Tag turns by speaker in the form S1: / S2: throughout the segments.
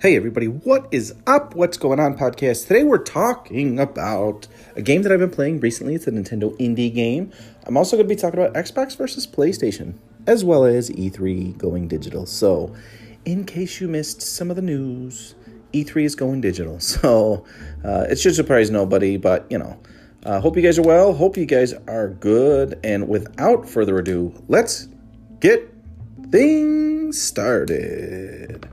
S1: Hey everybody, what is up? What's going on podcast? Today we're talking about a game that I've been playing recently. It's a Nintendo indie game. I'm also going to be talking about Xbox versus PlayStation, as well as E3 going digital. So, in case you missed some of the news, E3 is going digital. So, uh, it should surprise nobody, but you know, uh, hope you guys are well. Hope you guys are good. And without further ado, let's get things started.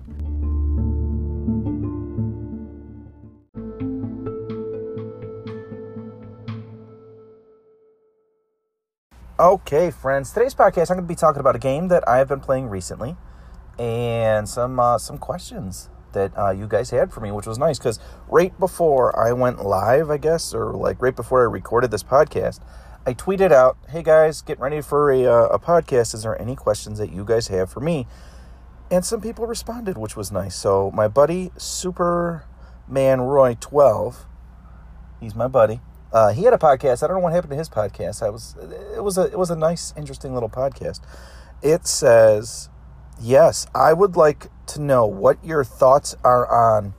S1: Okay, friends. Today's podcast, I'm going to be talking about a game that I have been playing recently, and some uh, some questions that uh, you guys had for me, which was nice because right before I went live, I guess, or like right before I recorded this podcast, I tweeted out, "Hey guys, getting ready for a uh, a podcast. Is there any questions that you guys have for me?" And some people responded, which was nice. So my buddy Superman Roy twelve, he's my buddy. Uh, he had a podcast. I don't know what happened to his podcast. I was it was a it was a nice, interesting little podcast. It says, "Yes, I would like to know what your thoughts are on."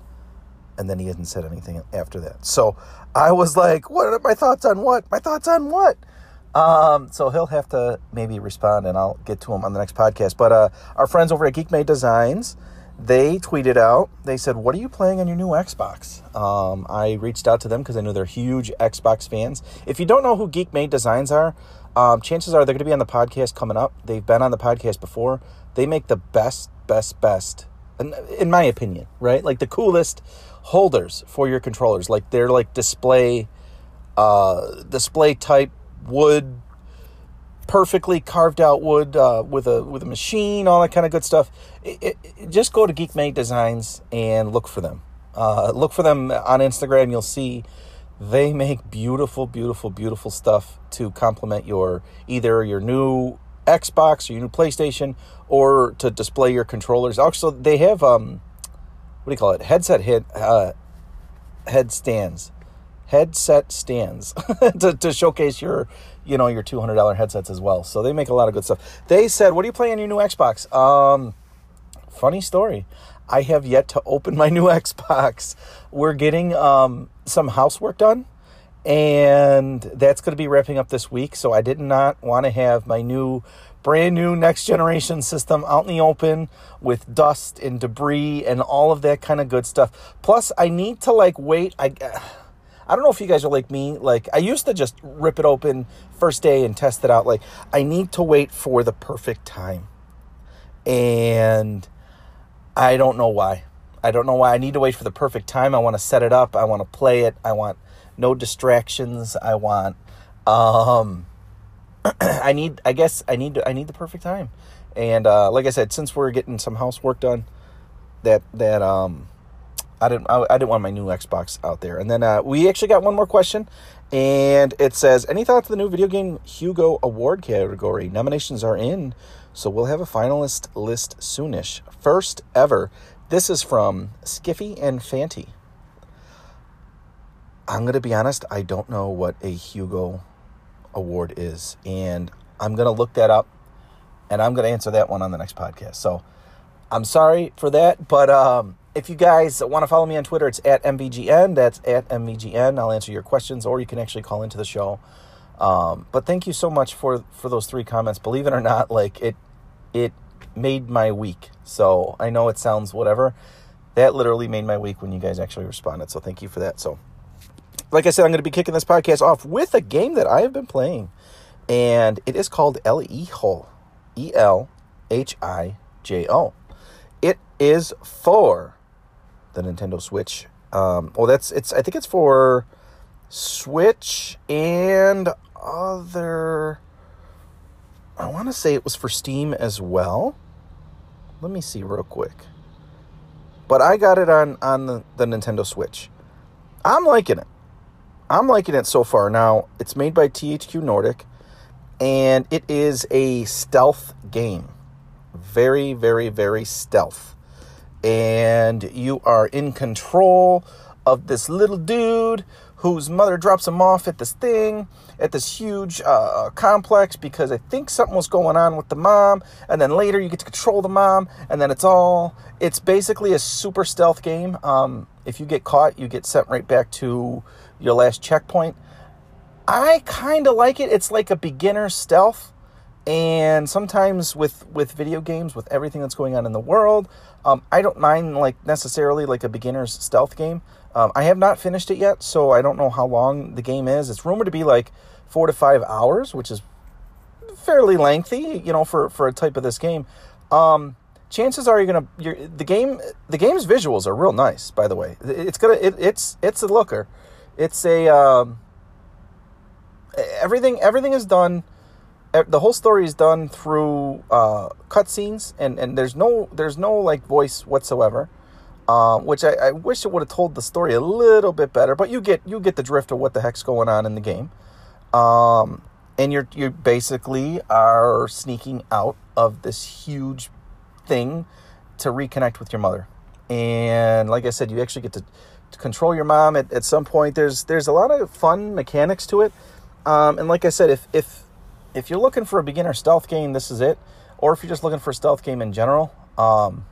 S1: And then he hasn't said anything after that. So I was like, "What are my thoughts on what? My thoughts on what?" Um, so he'll have to maybe respond, and I'll get to him on the next podcast. But uh, our friends over at Geek Made Designs they tweeted out, they said, What are you playing on your new Xbox? Um, I reached out to them because I know they're huge Xbox fans. If you don't know who Geek Made Designs are, um, chances are they're going to be on the podcast coming up. They've been on the podcast before. They make the best, best, best, in my opinion, right? Like the coolest holders for your controllers. Like they're like display, uh, display type wood perfectly carved out wood uh, with a with a machine, all that kind of good stuff. It, it, just go to Geek Made Designs and look for them. Uh, look for them on Instagram. You'll see they make beautiful, beautiful, beautiful stuff to complement your either your new Xbox or your new PlayStation or to display your controllers. Also, they have um, what do you call it? Headset hit uh, head stands headset stands to, to showcase your you know your $200 headsets as well. So they make a lot of good stuff. They said what are you playing on your new xbox? Um funny story. I have yet to open my new xbox. We're getting um some housework done and that's going to be wrapping up this week so i did not want to have my new brand new next generation system out in the open with dust and debris and all of that kind of good stuff. Plus i need to like wait i I don't know if you guys are like me. Like, I used to just rip it open first day and test it out. Like, I need to wait for the perfect time. And I don't know why. I don't know why. I need to wait for the perfect time. I want to set it up. I want to play it. I want no distractions. I want, um, I need, I guess I need, I need the perfect time. And, uh, like I said, since we're getting some housework done, that, that, um, I didn't I, I, didn't want my new Xbox out there. And then uh, we actually got one more question, and it says, "Any thoughts on the new video game Hugo Award category? Nominations are in, so we'll have a finalist list soonish. First ever. This is from Skiffy and Fanty. I'm gonna be honest. I don't know what a Hugo Award is, and I'm gonna look that up, and I'm gonna answer that one on the next podcast. So." I'm sorry for that, but um, if you guys want to follow me on Twitter, it's at MVGN. That's at MVGN. I'll answer your questions, or you can actually call into the show. Um, but thank you so much for for those three comments. Believe it or not, like it it made my week. So I know it sounds whatever. That literally made my week when you guys actually responded. So thank you for that. So, like I said, I'm going to be kicking this podcast off with a game that I have been playing, and it is called El Hijo, E L H I J O. It is for the Nintendo Switch. Um, well, that's it's. I think it's for Switch and other. I want to say it was for Steam as well. Let me see real quick. But I got it on on the, the Nintendo Switch. I'm liking it. I'm liking it so far. Now it's made by THQ Nordic, and it is a stealth game. Very, very, very stealth and you are in control of this little dude whose mother drops him off at this thing at this huge uh, complex because I think something was going on with the mom, and then later you get to control the mom, and then it's all it's basically a super stealth game. Um, if you get caught, you get sent right back to your last checkpoint. I kind of like it. It's like a beginner stealth and sometimes with with video games with everything that's going on in the world um, i don't mind like necessarily like a beginner's stealth game. Um, i have not finished it yet so i don't know how long the game is. It's rumored to be like four to five hours which is fairly lengthy you know for for a type of this game. Um, chances are you're gonna you're, the game the game's visuals are real nice by the way. It's gonna it, it's it's a looker. It's a um, everything everything is done the whole story is done through uh, cutscenes, and and there's no there's no like voice whatsoever. Um, which I, I, wish it would have told the story a little bit better, but you get you get the drift of what the heck's going on in the game. Um, and you're you basically are sneaking out of this huge thing to reconnect with your mother. And like I said, you actually get to, to control your mom at, at some point. There's there's a lot of fun mechanics to it. Um, and like I said, if if if you're looking for a beginner stealth game, this is it. Or if you're just looking for a stealth game in general, um,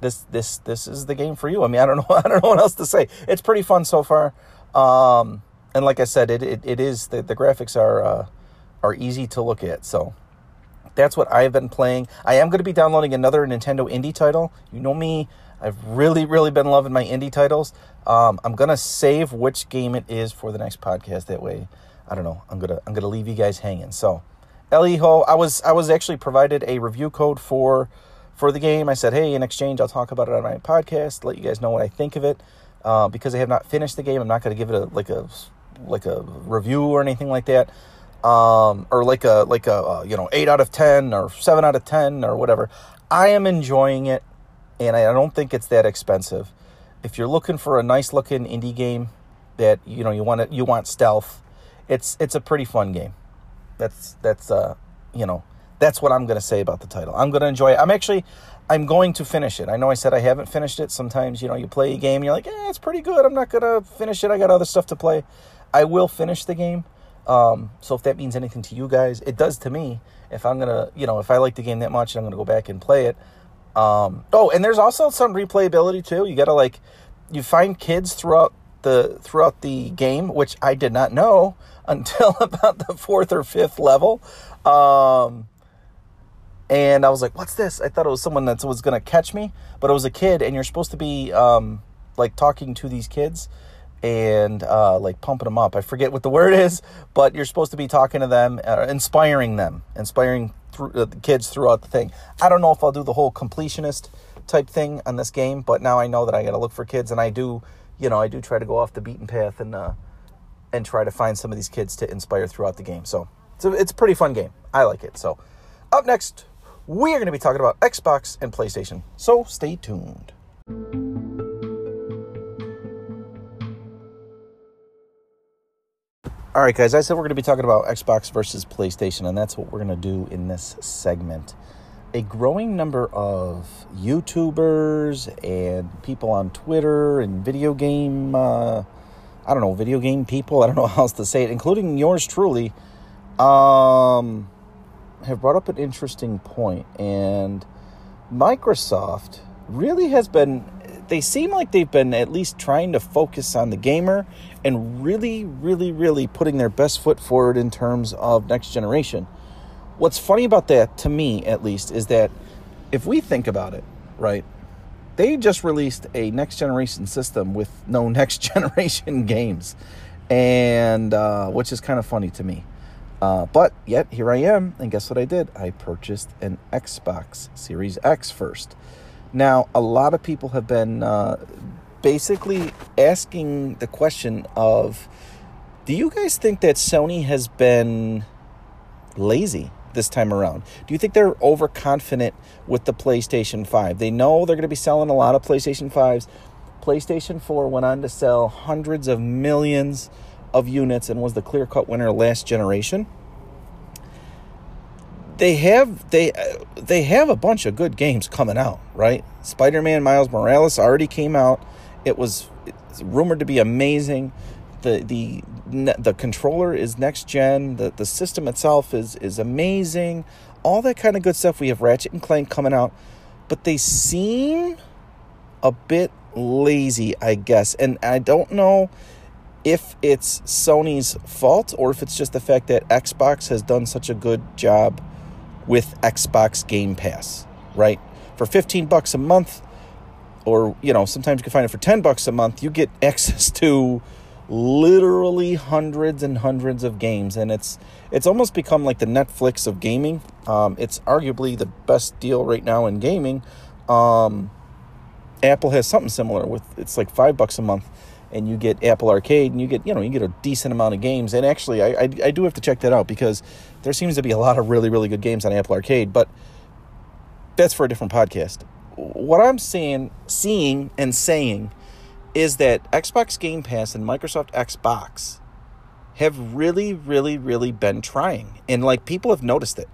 S1: this this this is the game for you. I mean, I don't know I don't know what else to say. It's pretty fun so far. Um, and like I said, it it, it is the, the graphics are uh, are easy to look at. So that's what I've been playing. I am going to be downloading another Nintendo indie title. You know me, I've really, really been loving my indie titles. Um, I'm going to save which game it is for the next podcast. That way, I don't know. I'm gonna I'm gonna leave you guys hanging. So, El Hijo, I was I was actually provided a review code for for the game. I said, hey, in exchange, I'll talk about it on my podcast, let you guys know what I think of it. Uh, because I have not finished the game, I'm not to give it a like a like a review or anything like that, um, or like a like a uh, you know eight out of ten or seven out of ten or whatever. I am enjoying it, and I don't think it's that expensive. If you're looking for a nice looking indie game that you know you want it, you want stealth it's it's a pretty fun game. That's that's uh you know that's what I'm gonna say about the title. I'm gonna enjoy it. I'm actually I'm going to finish it. I know I said I haven't finished it. Sometimes you know you play a game, and you're like, eh, it's pretty good. I'm not gonna finish it. I got other stuff to play. I will finish the game. Um, so if that means anything to you guys, it does to me. If I'm gonna, you know, if I like the game that much, I'm gonna go back and play it. Um, oh, and there's also some replayability too. You gotta like, you find kids throughout the throughout the game, which I did not know until about the fourth or fifth level. Um, and I was like, "What's this?" I thought it was someone that was going to catch me, but it was a kid, and you're supposed to be um, like talking to these kids and uh, like pumping them up. I forget what the word is, but you're supposed to be talking to them, uh, inspiring them, inspiring uh, the kids throughout the thing. I don't know if I'll do the whole completionist type thing on this game, but now I know that I got to look for kids, and I do, you know, I do try to go off the beaten path and uh, and try to find some of these kids to inspire throughout the game. So it's a, it's a pretty fun game. I like it. So up next, we are going to be talking about Xbox and PlayStation. So stay tuned. All right, guys, I said we're going to be talking about Xbox versus PlayStation, and that's what we're going to do in this segment. A growing number of YouTubers and people on Twitter and video game uh, I don't know, video game people, I don't know how else to say it, including yours truly, um, have brought up an interesting point. And Microsoft really has been, they seem like they've been at least trying to focus on the gamer and really, really, really putting their best foot forward in terms of next generation. What's funny about that, to me at least, is that if we think about it, right, they just released a next generation system with no next generation games, and uh, which is kind of funny to me. Uh, but yet here I am, and guess what I did? I purchased an Xbox Series X first. Now a lot of people have been uh, basically asking the question of, do you guys think that Sony has been lazy this time around? Do you think they're overconfident with the PlayStation 5? They know they're going to be selling a lot of PlayStation 5s. PlayStation 4 went on to sell hundreds of millions of units and was the clear cut winner last generation. They have they uh, they have a bunch of good games coming out, right? Spider-Man Miles Morales already came out. It was rumored to be amazing. The the the controller is next gen. The the system itself is is amazing. All that kind of good stuff. We have Ratchet and Clank coming out, but they seem a bit lazy, I guess. And I don't know if it's Sony's fault or if it's just the fact that Xbox has done such a good job with Xbox Game Pass, right? For 15 bucks a month or, you know, sometimes you can find it for 10 bucks a month, you get access to literally hundreds and hundreds of games and it's it's almost become like the Netflix of gaming. Um, it's arguably the best deal right now in gaming. Um, Apple has something similar with it's like five bucks a month, and you get Apple Arcade, and you get you know you get a decent amount of games. And actually, I, I, I do have to check that out because there seems to be a lot of really really good games on Apple Arcade, but that's for a different podcast. What I'm seeing, seeing and saying is that Xbox Game Pass and Microsoft Xbox have really, really, really been trying, and like people have noticed it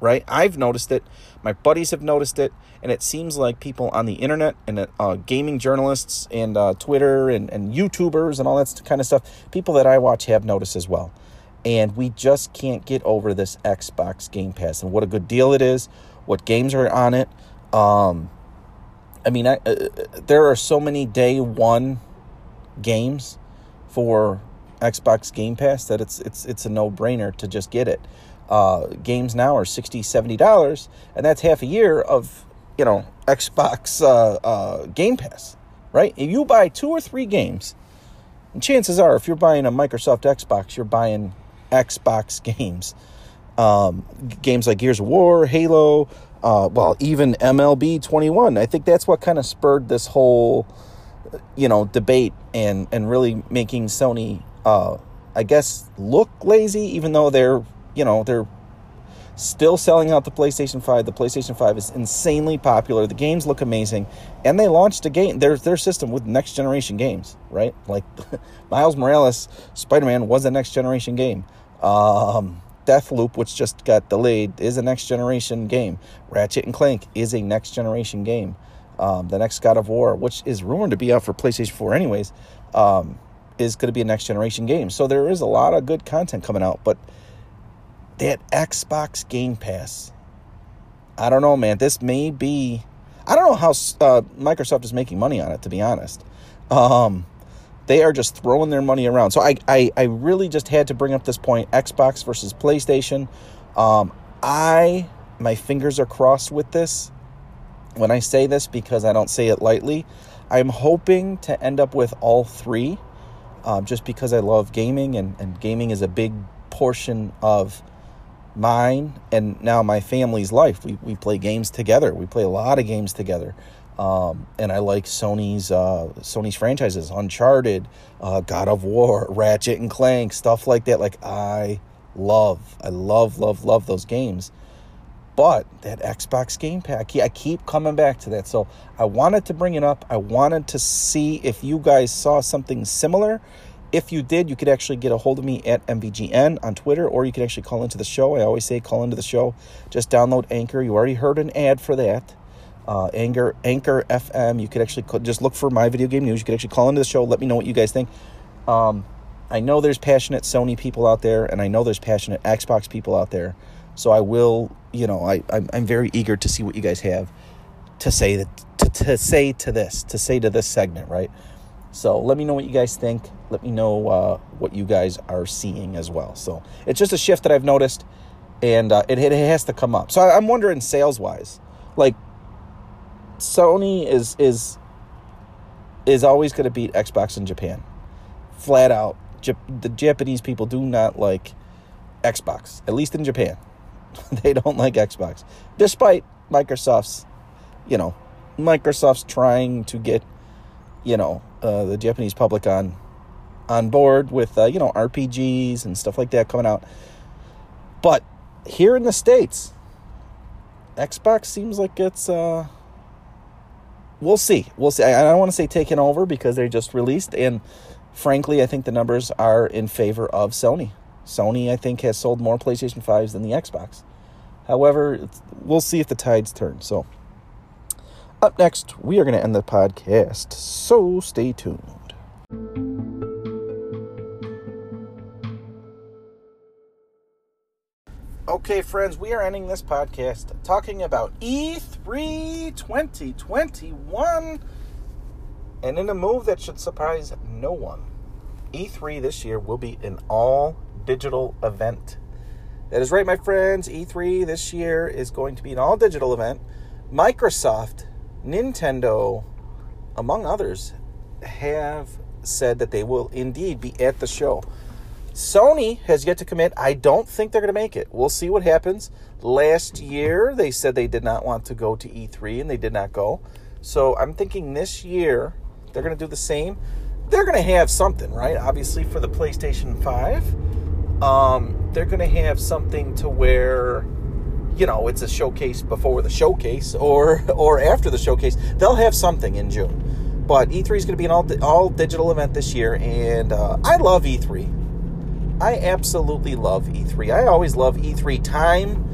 S1: right? I've noticed it. My buddies have noticed it. And it seems like people on the internet and uh, gaming journalists and uh, Twitter and, and YouTubers and all that kind of stuff, people that I watch have noticed as well. And we just can't get over this Xbox Game Pass and what a good deal it is, what games are on it. Um, I mean, I, uh, there are so many day one games for Xbox Game Pass that it's it's it's a no brainer to just get it. Uh, games now are 60 70 dollars and that's half a year of you know xbox uh, uh, game pass right? If you buy two or three games chances are if you're buying a microsoft xbox you're buying xbox games. Um, games like gears of war halo uh, well even mlb 21 i think that's what kind of spurred this whole you know debate and and really making sony uh, i guess look lazy even though they're you know, they're still selling out the PlayStation 5. The PlayStation 5 is insanely popular. The games look amazing. And they launched a game, their, their system with next generation games, right? Like Miles Morales, Spider Man was a next generation game. Um, Deathloop, which just got delayed, is a next generation game. Ratchet and Clank is a next generation game. Um, the next God of War, which is rumored to be out for PlayStation 4 anyways, um, is going to be a next generation game. So there is a lot of good content coming out, but that Xbox Game Pass. I don't know, man. This may be. I don't know how uh, Microsoft is making money on it, to be honest. Um, they are just throwing their money around. So I, I, I really just had to bring up this point Xbox versus PlayStation. Um, I, my fingers are crossed with this when I say this because I don't say it lightly. I'm hoping to end up with all three um, just because I love gaming and, and gaming is a big portion of mine and now my family's life. We, we play games together. We play a lot of games together. Um, and I like Sony's uh, Sony's franchises, Uncharted, uh, God of War, Ratchet and Clank, stuff like that. Like I love, I love, love, love those games. But that Xbox Game Pack, I keep coming back to that. So I wanted to bring it up. I wanted to see if you guys saw something similar if you did, you could actually get a hold of me at MVGN on Twitter, or you could actually call into the show. I always say call into the show. Just download Anchor. You already heard an ad for that. Uh, Anchor, Anchor FM. You could actually call, just look for my video game news. You could actually call into the show. Let me know what you guys think. Um, I know there's passionate Sony people out there, and I know there's passionate Xbox people out there. So I will, you know, I I'm, I'm very eager to see what you guys have to say that to, to say to this to say to this segment, right? So let me know what you guys think. Let me know uh, what you guys are seeing as well. So it's just a shift that I've noticed, and uh, it, it has to come up. So I'm wondering, sales wise, like Sony is is is always going to beat Xbox in Japan, flat out. the Japanese people do not like Xbox, at least in Japan. they don't like Xbox, despite Microsoft's, you know, Microsoft's trying to get you know uh, the Japanese public on on board with uh, you know RPGs and stuff like that coming out. But here in the states, Xbox seems like it's uh we'll see. We'll see. I, I don't want to say taken over because they just released and frankly, I think the numbers are in favor of Sony. Sony I think has sold more PlayStation 5s than the Xbox. However, we'll see if the tides turn. So up next, we are going to end the podcast, so stay tuned. Okay, friends, we are ending this podcast talking about E3 2021 and in a move that should surprise no one. E3 this year will be an all digital event. That is right, my friends. E3 this year is going to be an all digital event. Microsoft, Nintendo, among others, have said that they will indeed be at the show. Sony has yet to commit. I don't think they're going to make it. We'll see what happens. Last year, they said they did not want to go to E3 and they did not go. So I'm thinking this year they're going to do the same. They're going to have something, right? Obviously, for the PlayStation 5. Um, they're going to have something to where you know it's a showcase before the showcase or or after the showcase they'll have something in june but e3 is going to be an all, all digital event this year and uh, i love e3 i absolutely love e3 i always love e3 time.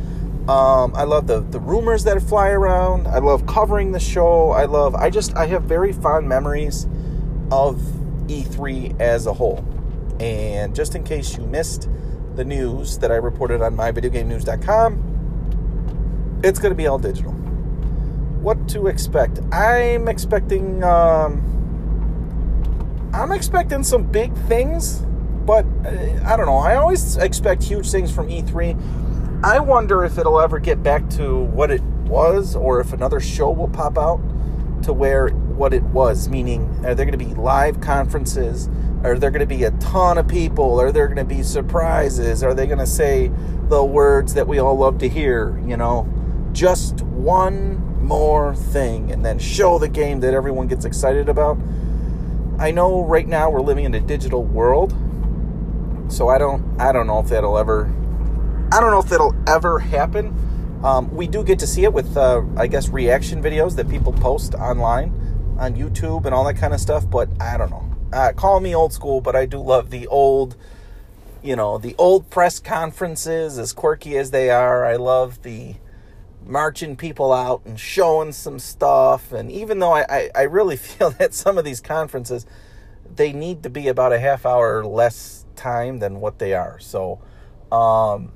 S1: Um, i love the, the rumors that fly around. I love covering the show. I love i just i have very fond memories of e3 as a whole. And just in case you missed the news that I reported on myvideogamenews.com, it's going to be all digital. What to expect? I'm expecting um, I'm expecting some big things, but uh, I don't know. I always expect huge things from E3. I wonder if it'll ever get back to what it was or if another show will pop out to where what it was, meaning are there going to be live conferences? Are there going to be a ton of people? Are there going to be surprises? Are they going to say the words that we all love to hear? You know, just one more thing and then show the game that everyone gets excited about. I know right now we're living in a digital world. So I don't I don't know if that'll ever I don't know if that'll ever happen. Um, we do get to see it with, uh, I guess, reaction videos that people post online on YouTube and all that kind of stuff. But I don't know. Uh, call me old school, but I do love the old, you know, the old press conferences, as quirky as they are. I love the marching people out and showing some stuff. And even though I, I, I really feel that some of these conferences, they need to be about a half hour less time than what they are. So, um,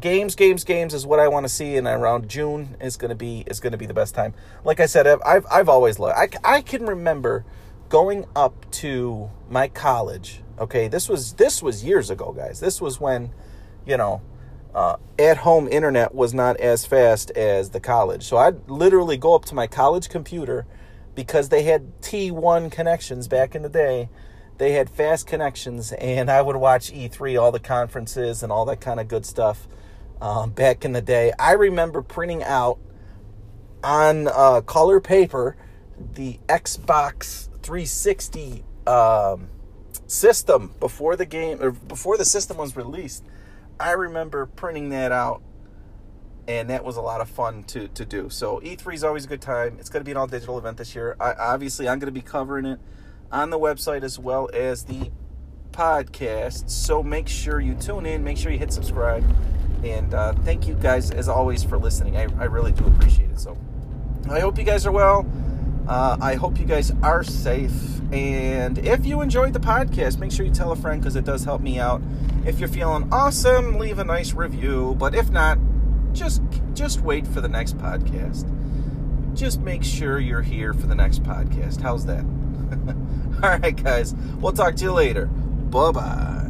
S1: games, games, games is what I want to see, and around June is gonna be is gonna be the best time. Like I said, I've I've, I've always loved. I I can remember going up to my college. Okay, this was this was years ago, guys. This was when, you know, uh, at home internet was not as fast as the college. So I'd literally go up to my college computer because they had T1 connections back in the day. They had fast connections, and I would watch E3, all the conferences, and all that kind of good stuff um, back in the day. I remember printing out on uh, color paper the Xbox 360 um, system before the game or before the system was released. I remember printing that out, and that was a lot of fun to to do. So E3 is always a good time. It's going to be an all digital event this year. I, obviously, I'm going to be covering it on the website as well as the podcast. So make sure you tune in. Make sure you hit subscribe and uh, thank you guys, as always, for listening. I, I really do appreciate it. So I hope you guys are well. Uh, I hope you guys are safe. And if you enjoyed the podcast, make sure you tell a friend because it does help me out. If you're feeling awesome, leave a nice review. But if not, just just wait for the next podcast. Just make sure you're here for the next podcast. How's that? All right, guys. We'll talk to you later. Bye bye.